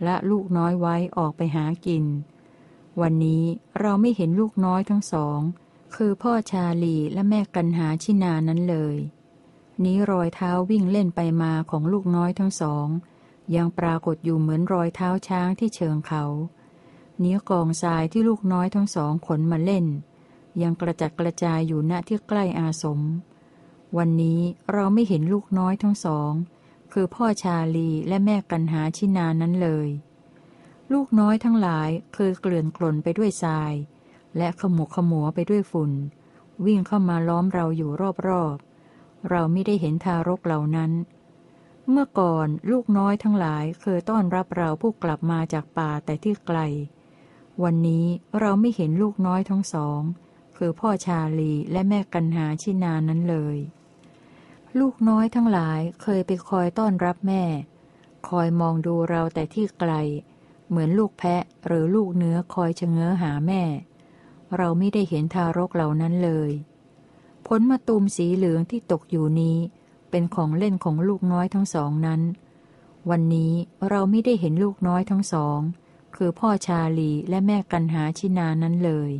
ละลูกน้อยไว้ออกไปหากิน วันนี้เราไม่เห็นลูกน้อยทั้งสอง คือพ่อชาลีและแม่กันหาชินานั้นเลย นี้รอยเท้าวิ่งเล่นไปมาของลูกน้อยทั้งสอง ยังปรากฏอยู่เหมือนรอยเท้าช้างที่เชิงเขา เนื้อกองทรายที่ลูกน้อยทั้งสองขนมาเล่น ยังกระจัดกระจายอยู่ณที่ใกล้อาสม วันนี้เราไม่เห็นลูกน้อยทั้งสอง คือพ่อชาลีและแม่กันหาชินานั้นเลย ลูกน้อยทั้งหลายเคยเกลื่อนกลนไปด้วยทราย และขมุกขมัวไปด้วยฝุ่น วิ่งเข้ามาล้อมเราอยู่รอบๆเราไม่ได้เห็นทารกเหล่านั้นเมื่อก่อนลูกน้อยทั้งหลายเคยต้อนรับเราผู้กลับมาจากป่าแต่ที่ไกล วันนี้เราไม่เห็นลูกน้อยทั้งสอง คือพ่อชาลีและแม่กันหาชินานั้นเลย ลูกน้อยทั้งหลายเคยไปคอยต้อนรับแม่ คอยมองดูเราแต่ที่ไกล เหมือนลูกแพะหรือลูกเนื้อคอยชะเง้อหาแม่ เราไม่ได้เห็นทารกเหล่านั้นเลยผลมะตูมสีเหลืองที่ตกอยู่นี้ เป็นของเล่นของลูกน้อยทั้งสองนั้น วันนี้เราไม่ได้เห็นลูกน้อยทั้งสอง คือพ่อชาลีและแม่กันหาชินานั้นเลย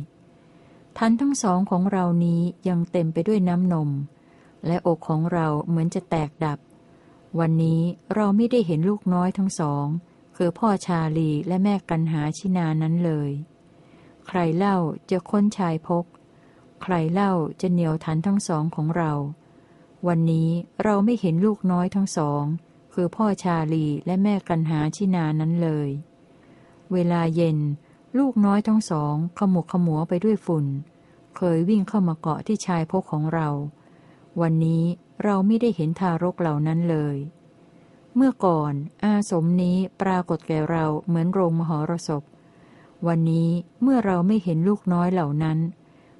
ทันทั้งสองของเรานี้ยังเต็มไปด้วยน้ำนม และอกของเราเหมือนจะแตกดับ วันนี้เราไม่ได้เห็นลูกน้อยทั้งสอง คือพ่อชาลีและแม่กันหาชินานั้นเลย ใครเล่าจะค้นชายพก ใครเล่าจะเหนียวทันทั้งสองของเรา วันนี้เราไม่เห็นลูกน้อยทั้งสอง คือพ่อชาลีและแม่กันหาชินานั้นเลย เวลาเย็น ลูกน้อยทั้งสองขมุกขมัวไปด้วยฝุ่น เคยวิ่งเข้ามาเกาะที่ชายพกของเรา วันนี้เราไม่ได้เห็นทารกเหล่านั้นเลย เมื่อก่อนอาสมนี้ปรากฏแก่เราเหมือนโรงมหรสพ วันนี้เมื่อเราไม่เห็นลูกน้อยเหล่านั้น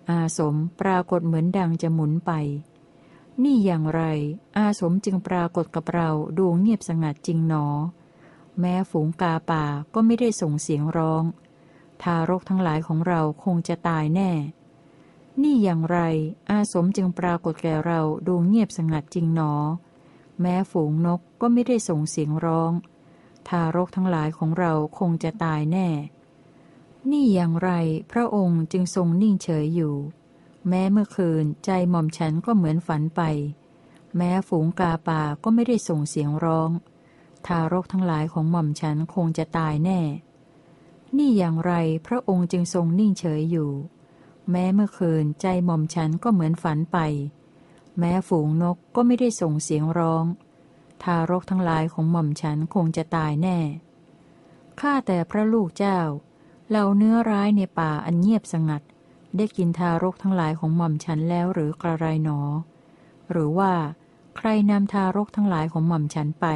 อาสมปรากฏเหมือนดังจะหมุนไป นี่อย่างไร อาสมจึงปรากฏกับเราดูเงียบสงัดจริงหนอ แม้ฝูงกาป่าก็ไม่ได้ส่งเสียงร้อง ทารกทั้งหลายของเราคงจะตายแน่ นี่อย่างไร อาสมจึงปรากฏแก่เราดูเงียบสงัดจริงหนอ แม้ฝูงนกก็ไม่ได้ส่งเสียงร้อง ทารกทั้งหลายของเราคงจะตายแน่ นี่อย่างไรพระองค์จึงทรงนิ่งเฉยอยู่ แม้เมื่อคืนใจหม่อมฉันก็เหมือนฝันไป แม้ฝูงกาป่าก็ไม่ได้ส่งเสียงร้อง ทารกทั้งหลายของหม่อมฉันคงจะตายแน่ นี่อย่างไรพระองค์จึงทรงนิ่งเฉยอยู่ แม้เมื่อคืนใจหม่อมฉันก็เหมือนฝันไป แม้ฝูงนกก็ไม่ได้ส่งเสียงร้อง ทารกทั้งหลายของหม่อมฉันคงจะตายแน่ ข้าแต่พระลูกเจ้าเราเนื้อร้ายในป่าอันเงียบสงัด ได้กินทารกทั้งหลายของหม่อมฉันแล้วหรือกระไรหนอ หรือว่าใครนำทารกทั้งหลายของหม่อมฉันไป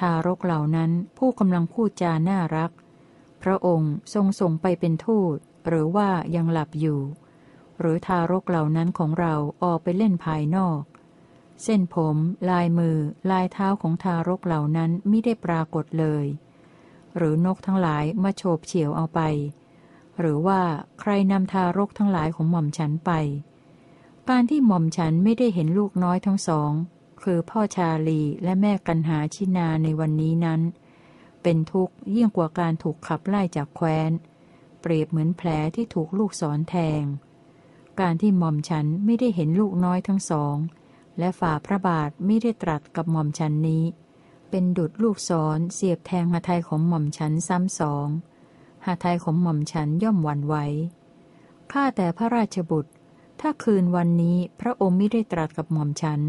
ทารกเหล่านั้นผู้กำลังพูดจาน่ารัก พระองค์ทรงส่งไปเป็นทูตหรือว่ายังหลับอยู่ หรือทารกเหล่านั้นของเราออกไปเล่นภายนอก เส้นผม ลายมือ ลายเท้าของทารกเหล่านั้นไม่ได้ปรากฏเลย หรือนกทั้งหลายมาโฉบเฉี่ยวเอาไป หรือว่าใครนำทารกทั้งหลายของหม่อมฉันไป การที่หม่อมฉันไม่ได้เห็นลูกน้อยทั้งสอง คือพ่อชาลีและแม่กันหาชินาในวันนี้นั้น เป็นทุกข์ยิ่งกว่าการถูกขับไล่จากแคว้น เปรียบเหมือนแผลที่ถูกลูกศรแทง การที่หม่อมฉันไม่ได้เห็นลูกน้อยทั้งสอง และฝ่าพระบาทไม่ได้ตรัสกับหม่อมฉันนี้ เป็นดุดลูกศรเสียบแทงหาไทยของหม่อมฉันซ้ำสองหาไทยของหม่อมฉันย่อมหวั่นไหวข้าแต่พระราชบุตร ถ้าคืนวันนี้พระองค์ไม่ได้ตรัสกับหม่อมฉัน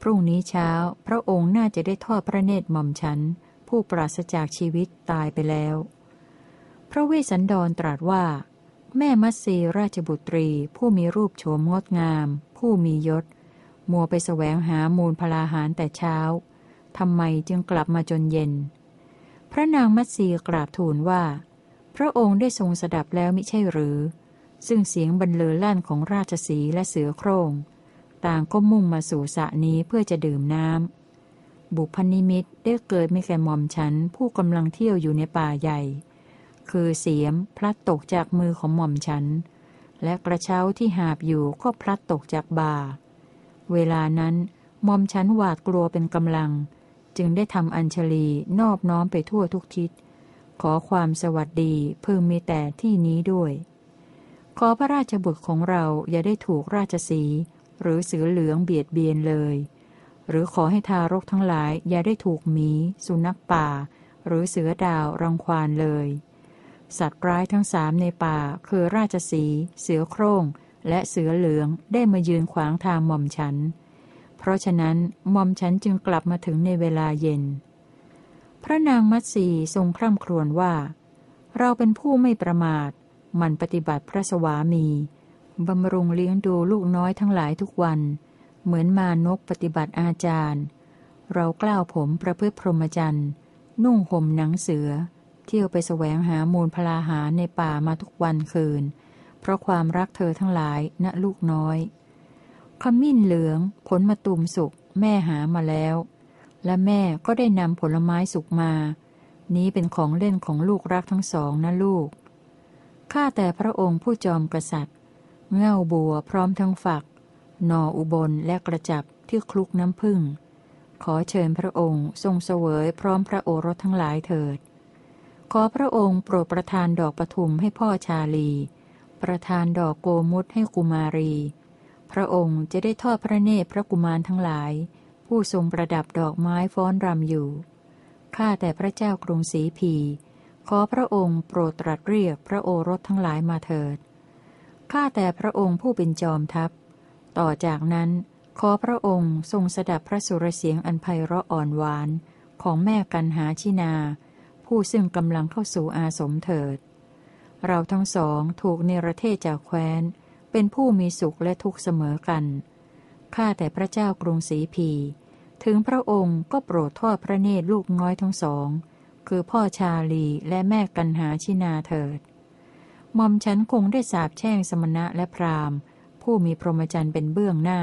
พรุ่งนี้เช้า พระองค์น่าจะได้ทอดพระเนตรหม่อมฉัน ผู้ปราศจากชีวิตตายไปแล้ว พระเวสสันดรตรัสว่า แม่มัตสีราชบุตรี ผู้มีรูปโฉมงดงาม ผู้มียศ มัวไปแสวงหามูลพลาหารแต่เช้าทำไมจึงกลับมาจนเย็น พระนางมัตสีกราบทูลว่า พระองค์ได้ทรงสดับแล้วมิใช่หรือ ซึ่งเสียงบรรเลอลั่นของราชสีและเสือโครง่ง ต่างก็มุ่งมาสู่สระนี้เพื่อจะดื่มน้ำ บุพนิมิตได้เกิดไม่แก่หม่อมฉันผู้กำลังเที่ยวอยู่ในป่าใหญ่ คือเสียมพลัดตกจากมือของหม่อมฉัน และกระเช้าที่หาบอยู่ก็พลัดตกจากบ่า เวลานั้นหม่อมฉันหวาดกลัวเป็นกำลัง จึงได้ทำอัญชลีนอบน้อมไปทั่วทุกทิศ ขอความสวัสดีเพิ่มมีแต่ที่นี้ด้วย ขอพระราชบุตรของเราอย่าได้ถูกราชสี หรือเสือเหลืองเบียดเบียนเลย หรือขอให้ทารกทั้งหลายอย่าได้ถูกหมี สุนัขป่า หรือเสือดาวรังควานเลย สัตว์ร้ายทั้งสามในป่าคือราชสี เสือโครง่ง และเสือเหลืองได้มายืนขวางทางหม่อมฉัน เพราะฉะนั้นหม่อมฉันจึงกลับมาถึงในเวลาเย็น พระนางมัตสีทรงคร่ำครวญว่า เราเป็นผู้ไม่ประมาท มันปฏิบัติพระสวามี บำรุงเลี้ยงดูลูกน้อยทั้งหลายทุกวัน เหมือนมานกปฏิบัติอาจารย์ เรากล้าวผมประพฤติพรหมจรรย์ นุ่งห่มหนังเสือ เที่ยวไปแสวงหามูลพลาหาในป่ามาทุกวันคืน เพราะความรักเธอทั้งหลายณลูกน้อยขมิ้นเหลือง ผลมาตุมสุกแม่หามาแล้ว และแม่ก็ได้นำผลไม้สุกมา นี้เป็นของเล่นของลูกรักทั้งสองนะลูกข้าแต่พระองค์ผู้จอมกษัตริย์ เง่าบัวพร้อมทั้งฝักนออุบลและกระจับที่คลุกน้ำผึ้งขอเชิญพระองค์ทรงเสวยพร้อมพระโอรสทั้งหลายเถิด ขอพระองค์โปรดประทานดอกปทุมให้พ่อชาลี ประทานดอกโกมุตให้กุมารี พระองค์จะได้ทอดพระเนตรพระกุมารทั้งหลาย ผู้ทรงประดับดอกไม้ฟ้อนรำอยู่ ข้าแต่พระเจ้ากรุงศรีพี ขอพระองค์โปรดตรัสเรียกพระโอรสทั้งหลายมาเถิด ข้าแต่พระองค์ผู้เป็นจอมทัพ ต่อจากนั้น ขอพระองค์ทรงสดับพระสุรเสียงอันไพเราะอ่อนหวาน ของแม่กันหาชินา ผู้ซึ่งกำลังเข้าสู่อาสมเถิด เราทั้งสองถูกเนรเทศจากแคว้น เป็นผู้มีสุขและทุกข์เสมอกัน ข้าแต่พระเจ้ากรุงศรีพี ถึงพระองค์ก็โปรดทอดพระเนตรลูกน้อยทั้งสอง คือพ่อชาลีและแม่กันหาชินาเถิด หม่อมฉันคงได้สาบแช่งสมณะและพราหมณ์ ผู้มีพรหมจรรย์เป็นเบื้องหน้า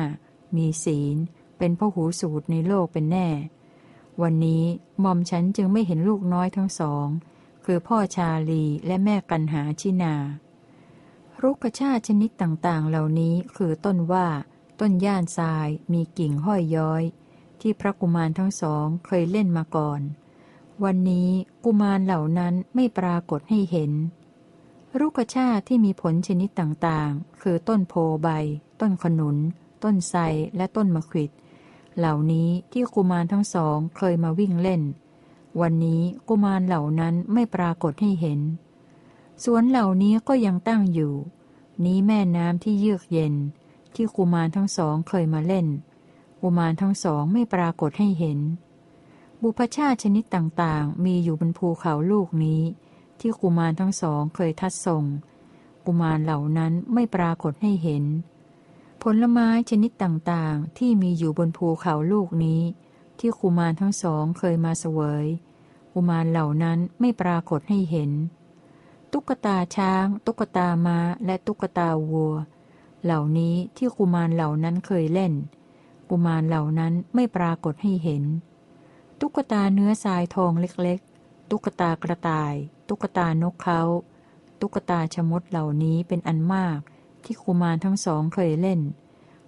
มีศีล เป็นพหูสูตรในโลกเป็นแน่ วันนี้หม่อมฉันจึงไม่เห็นลูกน้อยทั้งสอง คือพ่อชาลีและแม่กันหาชินา รุกชาติชนิดต่างๆ เหล่านี้คือต้นว่า ต้นย่านทรายมีกิ่งห้อยย้อย ที่พระกุมารทั้งสองเคยเล่นมาก่อน วันนี้กุมารเหล่านั้นไม่ปรากฏให้เห็น รุกชาติที่มีผลชนิดต่างๆ คือต้นโพใบ ต้นขนุน ต้นไทรและต้นมะขิด เหล่านี้ที่กุมารทั้งสองเคยมาวิ่งเล่น วันนี้กุมารเหล่านั้นไม่ปรากฏให้เห็น สวนเหล่านี้ก็ยังตั้งอยู่ นี้แม่น้ำที่เยือกเย็น ที่กุมารทั้งสองเคยมาเล่น กุมารทั้งสองไม่ปรากฏให้เห็น บุพชาติชนิดต่างๆ มีอยู่บนภูเขาลูกนี้ ที่กุมารทั้งสองเคยทัดส่งกุมารเหล่านั้นไม่ปรากฏให้เห็น ผลไม้ชนิดต่างๆ ที่มีอยู่บนภูเขาลูกนี้ ที่กุมารทั้งสองเคยมาเสวย กุมารเหล่านั้นไม่ปรากฏให้เห็น ตุ๊กตาช้าง ตุ๊กตามา้า และตุ๊กตาวัว เหล่านี้ที่กุมารเหล่านั้นเคยเล่น กุมารเหล่านั้นไม่ปรากฏให้เห็น ตุ๊กตาเนื้อทรายทองเล็กๆ ตุ๊กตากระต่าย ตุ๊กตานกเขา ตุ๊กตาชมดเหล่านี้เป็นอันมาก ที่กุมารทั้งสองเคยเล่น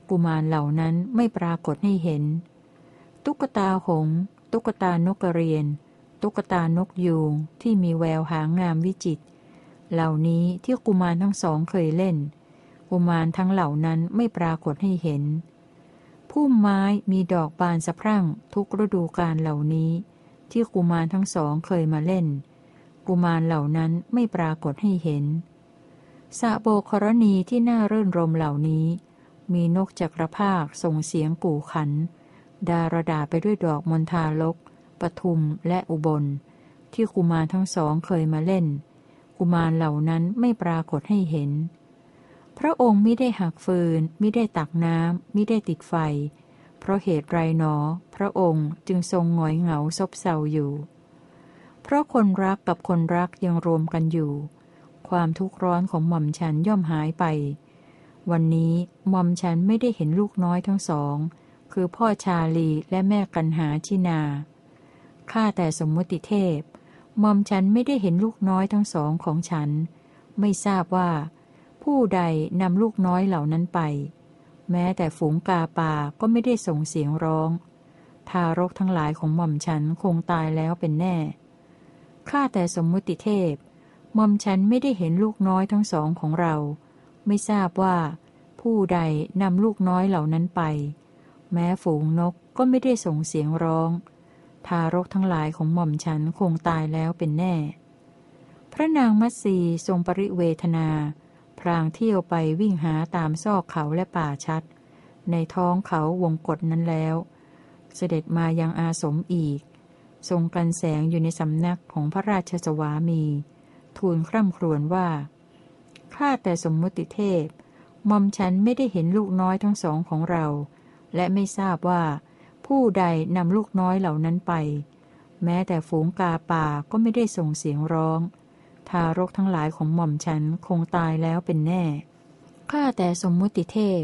กุมารเหล่านั้นไม่ปรากฏให้เห็น ตุ๊กตาหง ตุ๊กตานกกระเรียน ตุ๊กตานกยูงที่มีแววหางงามวิจิตรเหล่านี้ที่กุมารทั้งสองเคยเล่น กุมารทั้งเหล่านั้นไม่ปรากฏให้เห็นพุ่มไม้มีดอกบานสะพรั่งทุกฤดูกาลเหล่านี้ ที่กุมารทั้งสองเคยมาเล่น กุมารเหล่านั้นไม่ปรากฏให้เห็นสะโบกรณีที่น่ารื่นรมเหล่านี้ มีนกจักรภาคส่งเสียงกู่ขัน ดารดาไปด้วยดอกมณฑาลกปทุมและอุบล ที่กุมารทั้งสองเคยมาเล่น กุมารเหล่านั้นไม่ปรากฏให้เห็น พระองค์ไม่ได้หักฟืนไม่ได้ตักน้ำไม่ได้ติดไฟ เพราะเหตุไรหนอ พระองค์จึงทรงหงอยเหงาซบเซาอยู่ เพราะคนรักกับคนรักยังรวมกันอยู่ ความทุกข์ร้อนของหม่อมฉันย่อมหายไป วันนี้หม่อมฉันไม่ได้เห็นลูกน้อยทั้งสอง คือพ่อชาลีและแม่กันหาชินา ข้าแต่สมมติเทพหม่อมฉันไม่ได้เห็นลูกน้อยทั้งสองของฉัน ไม่ทราบว่า ผู้ใดนำลูกน้อยเหล่านั้นไป แม้แต่ฝูงกาป่าก็ไม่ได้ส่งเสียงร้อง ทารกทั้งหลายของหม่อมฉันคงตายแล้วเป็นแน่ ข้าแต่สมมุติเทพ หม่อมฉันไม่ได้เห็นลูกน้อยทั้งสองของเรา ไม่ทราบว่า ผู้ใดนำลูกน้อยเหล่านั้นไป แม้ฝูงนกก็ไม่ได้ส่งเสียงร้อง ทารกทั้งหลายของหม่อมฉันคงตายแล้วเป็นแน่ พระนางมัตสีทรงปริเวทนา พรางเที่ยวไปวิ่งหาตามซอกเขาและป่าชัด ในท้องเขาวงกฏนั้นแล้ว เสด็จมายังอาสมอีก ทรงกันแสงอยู่ในสำนักของพระราชสวามี ทูลคร่ำครวญว่า ข้าแต่สมมุติเทพมอมฉันไม่ได้เห็นลูกน้อยทั้งสองของเรา และไม่ทราบว่า ผู้ใดนำลูกน้อยเหล่านั้นไป แม้แต่ฝูงกาป่าก็ไม่ได้ส่งเสียงร้อง ทารกทั้งหลายของหม่อมฉันคงตายแล้วเป็นแน่ ข้าแต่สมมุติเทพ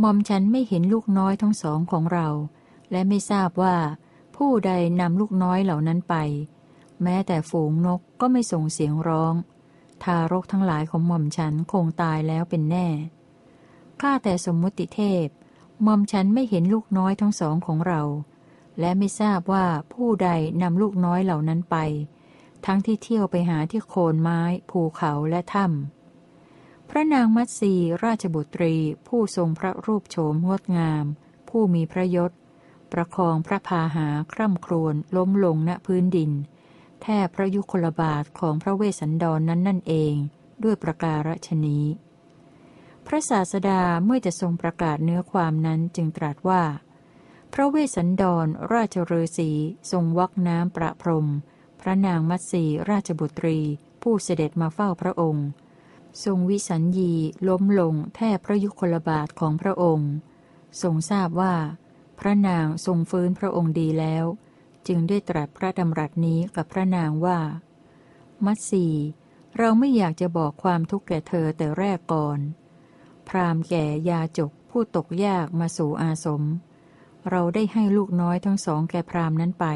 หม่อมฉันไม่เห็นลูกน้อยทั้งสองของเรา และไม่ทราบว่า ผู้ใดนำลูกน้อยเหล่านั้นไป แม้แต่ฝูงนกก็ไม่ส่งเสียงร้อง ทารกทั้งหลายของหม่อมฉันคงตายแล้วเป็นแน่ ข้าแต่สมมุติเทพ หม่อมฉันไม่เห็นลูกน้อยทั้งสองของเรา และไม่ทราบว่าผู้ใดนำลูกน้อยเหล่านั้นไป ทั้งที่เที่ยวไปหาที่โคนไม้ ภูเขาและถ้ำพระนางมัตสีราชบุตรีผู้ทรงพระรูปโฉมงดงาม ผู้มีพระยศ ประคองพระพาหาคร่ำครวญล้มลงณพื้นดิน แทบพระยุคลบาทของพระเวสสันดรนนั้นนั่นเอง ด้วยประการฉนี้ พระศาสดาเมื่อจะทรงประกาศเนื้อความนั้นจึงตรัสว่า พระเวสสันดรราชฤาษีทรงวักน้ำประพรม พระนางมัตสีราชบุตรี ผู้เสด็จมาเฝ้าพระองค์ ทรงวิสัญญีล้มลงแทบพระยุคลบาทของพระองค์ ทรงทราบว่า พระนางทรงฟื้นพระองค์ดีแล้ว จึงได้ตรัสพระดำรัสนี้กับพระนางว่า มัตสีเราไม่อยากจะบอกความทุกข์แก่เธอแต่แรกก่อน พรามแก่ยาจกผู้ตกยากมาสู่อาสม เราได้ให้ลูกน้อยทั้งสองแก่พรามนั้นไป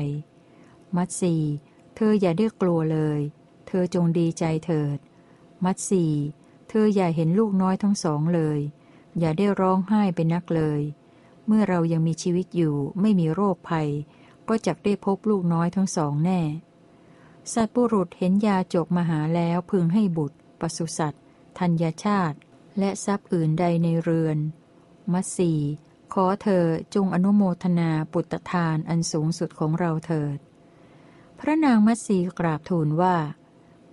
มัตสี เธออย่าได้กลัวเลย เธอจงดีใจเถิด มัตสีเธออย่าเห็นลูกน้อยทั้งสองเลย อย่าได้ร้องไห้เป็นนักเลย เมื่อเรายังมีชีวิตอยู่ไม่มีโรคภัย ก็จักได้พบลูกน้อยทั้งสองแน่ สัตว์บุรุษเห็นยาจกมาหาแล้วพึงให้บุตรปศุสัตว์ธัญชาติ และทรัพย์อื่นใดในเรือน มัสีขอเธอจงอนุโมทนาปุตตทานอันสูงสุดของเราเถิด พระนางมัตสีกราบทูลว่า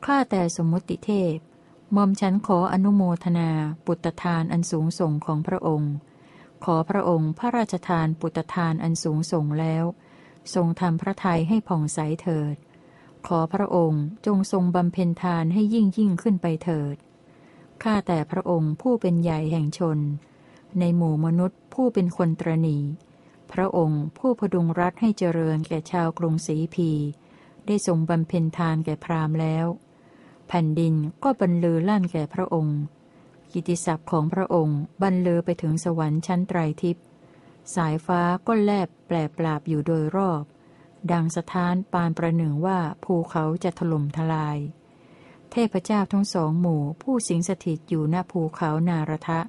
ข้าแต่สมมุติเทพมอมฉันขออนุโมทนาปุตตทานอันสูงส่งของพระองค์ ขอพระองค์พระราชทานปุตตทานอันสูงส่งแล้ว ทรงทำพระทัยให้ผ่องใสเถิด ขอพระองค์จงทรงบำเพ็ญทานให้ยิ่งยิ่งขึ้นไปเถิด ข้าแต่พระองค์ผู้เป็นใหญ่แห่งชน ในหมู่มนุษย์ผู้เป็นคนตรณี พระองค์ผู้พดุงรัฐให้เจริญแก่ชาวกรุงศรีพี ได้ทรงบำเพ็ญทานแก่พราหมณ์แล้ว แผ่นดินก็บรรลือลั่นแก่พระองค์ กิติศัพท์ของพระองค์บรรลือไปถึงสวรรค์ชั้นไตรทิพย์สายฟ้าก็แลบแปลปราบอยู่โดยรอบ ดังสถานปานประหนึ่งว่าภูเขาจะถล่มทลาย เทพเจ้าทั้งสองหมู่ผู้สิงสถิตอยู่ณภูเขานารทะ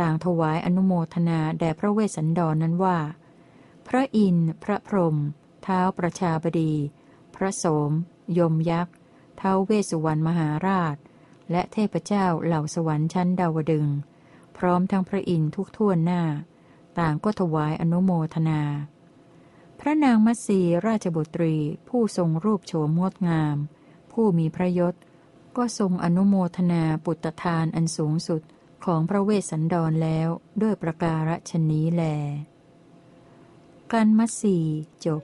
ต่างถวายอนุโมทนาแด่พระเวสสันดรนนั้นว่า พระอินทร์พระพรหมเท้าประชาบดี พระโสม ยมยักษ์เท้าเวสุวรรณมหาราช และเทพเจ้าเหล่าสวรรค์ชั้นดาวดึง พร้อมทั้งพระอินทร์ทุกท่วนหน้า ต่างก็ถวายอนุโมทนา พระนางมัตสีราชบุตรีผู้ทรงรูปโฉมงดงาม ผู้มีพระยศ ก็ทรงอนุโมทนาปุตตทานอันสูงสุดของพระเวสสันดรแล้วด้วยประการฉนี้แลการมัตสีจบ